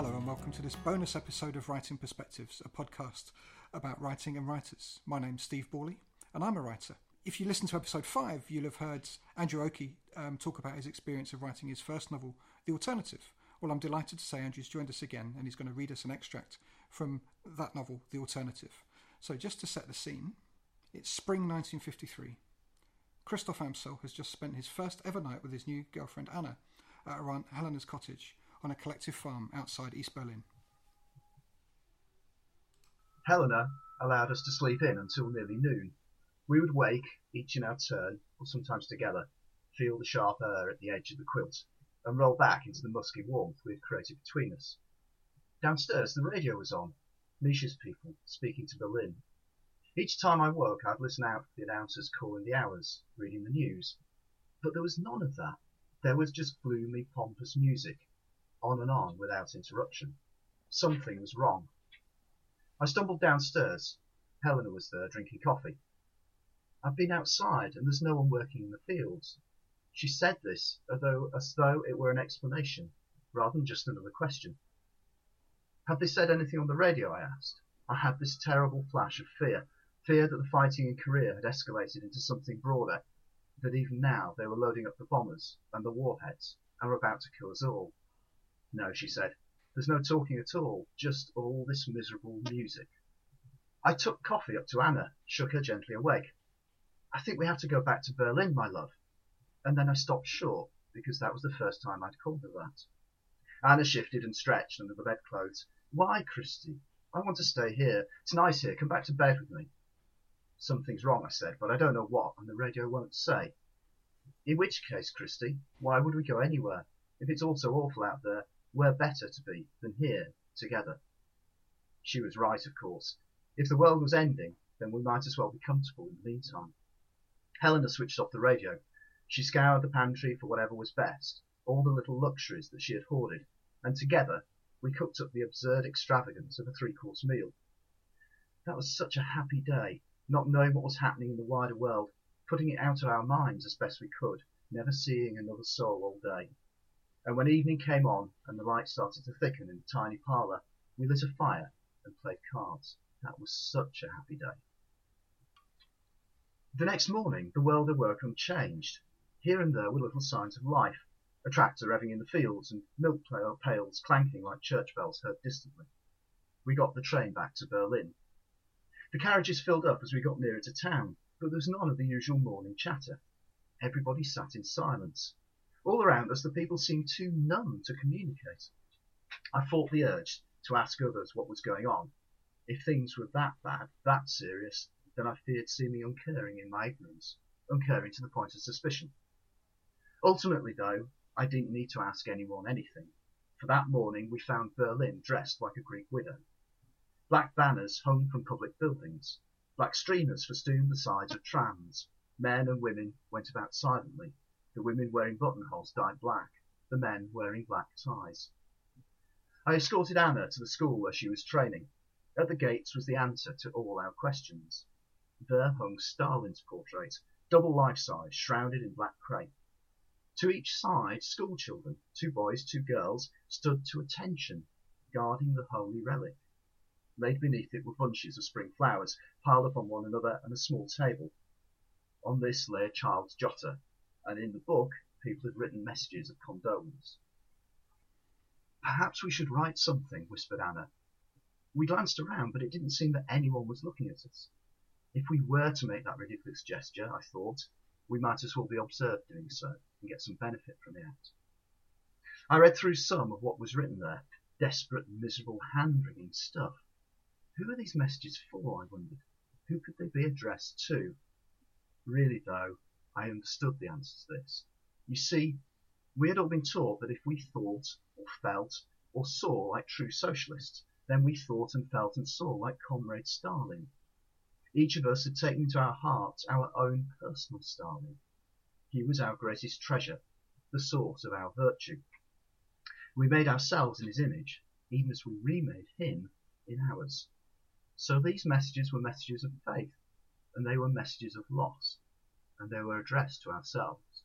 welcome to this bonus episode of Writing Perspectives, a podcast about writing and writers. My name's Steve Borley, and I'm a writer. If you listen to episode five, you'll have heard Andrew Oakey um, talk about his experience of writing his first novel, The Alternative. Well, I'm delighted to say Andrew's joined us again, and he's going to read us an extract from that novel, The Alternative. So, just to set the scene, it's spring 1953. Christoph Amsel has just spent his first ever night with his new girlfriend Anna at her Helena's cottage on a collective farm outside East Berlin. Helena allowed us to sleep in until nearly noon. We would wake, each in our turn, or sometimes together, feel the sharp air at the edge of the quilt, and roll back into the musky warmth we had created between us. Downstairs the radio was on, Misha's people speaking to Berlin. Each time I woke I'd listen out for the announcers calling the hours, reading the news. But there was none of that. There was just gloomy, pompous music, on and on without interruption. Something was wrong. I stumbled downstairs. Helena was there drinking coffee. I've been outside and there's no one working in the fields. She said this as though, as though it were an explanation, rather than just another question. Have they said anything on the radio? I asked. I had this terrible flash of fear, fear that the fighting in Korea had escalated into something broader, that even now they were loading up the bombers and the warheads and were about to kill us all. No, she said. There's no talking at all, just all this miserable music. I took coffee up to Anna, shook her gently awake. I think we have to go back to Berlin, my love. And then I stopped short, because that was the first time I'd called her that. Anna shifted and stretched under the bedclothes. Why, Christie? I want to stay here. It's nice here. Come back to bed with me. Something's wrong, I said, but I don't know what, and the radio won't say. In which case, Christie, why would we go anywhere? If it's all so awful out there, where better to be than here, together? She was right, of course. If the world was ending, then we might as well be comfortable in the meantime. Helena switched off the radio. She scoured the pantry for whatever was best, all the little luxuries that she had hoarded, and together we cooked up the absurd extravagance of a three-course meal. That was such a happy day, not knowing what was happening in the wider world, putting it out of our minds as best we could, never seeing another soul all day. And when evening came on and the light started to thicken in the tiny parlour, we lit a fire and played cards. That was such a happy day. The next morning the world awoke changed. Here and there were little signs of life, a tractor revving in the fields and milk pails clanking like church bells heard distantly. We got the train back to Berlin. The carriages filled up as we got nearer to town, but there was none of the usual morning chatter. Everybody sat in silence. All around us the people seemed too numb to communicate. I fought the urge to ask others what was going on. If things were that bad, that serious, then I feared seeming uncaring in my ignorance, uncaring to the point of suspicion. Ultimately, though, I didn't need to ask anyone anything, for that morning we found Berlin dressed like a Greek widow. Black banners hung from public buildings, black streamers festooned the sides of trams. Men and women went about silently, the women wearing buttonholes dyed black, the men wearing black ties. I escorted Anna to the school where she was training. At the gates was the answer to all our questions. There hung Stalin's portrait, double life-size, shrouded in black crepe. To each side, school children, two boys, two girls, stood to attention, guarding the holy relic. Laid beneath it were bunches of spring flowers, piled upon one another, and a small table. On this lay a child's jotter, and in the book people had written messages of condolence. Perhaps we should write something, whispered Anna. We glanced around, but it didn't seem that anyone was looking at us. If we were to make that ridiculous gesture, I thought, we might as well be observed doing so and get some benefit from the act. I read through some of what was written there, desperate, miserable, hand-wringing stuff. Who are these messages for, I wondered? Who could they be addressed to? Really, though, I understood the answer to this. You see, we had all been taught that if we thought, or felt, or saw like true socialists, then we thought and felt and saw like Comrade Stalin. Each of us had taken to our hearts our own personal Stalin. He was our greatest treasure, the source of our virtue. We made ourselves in his image, even as we remade him in ours. So these messages were messages of faith, and they were messages of loss and they were addressed to ourselves.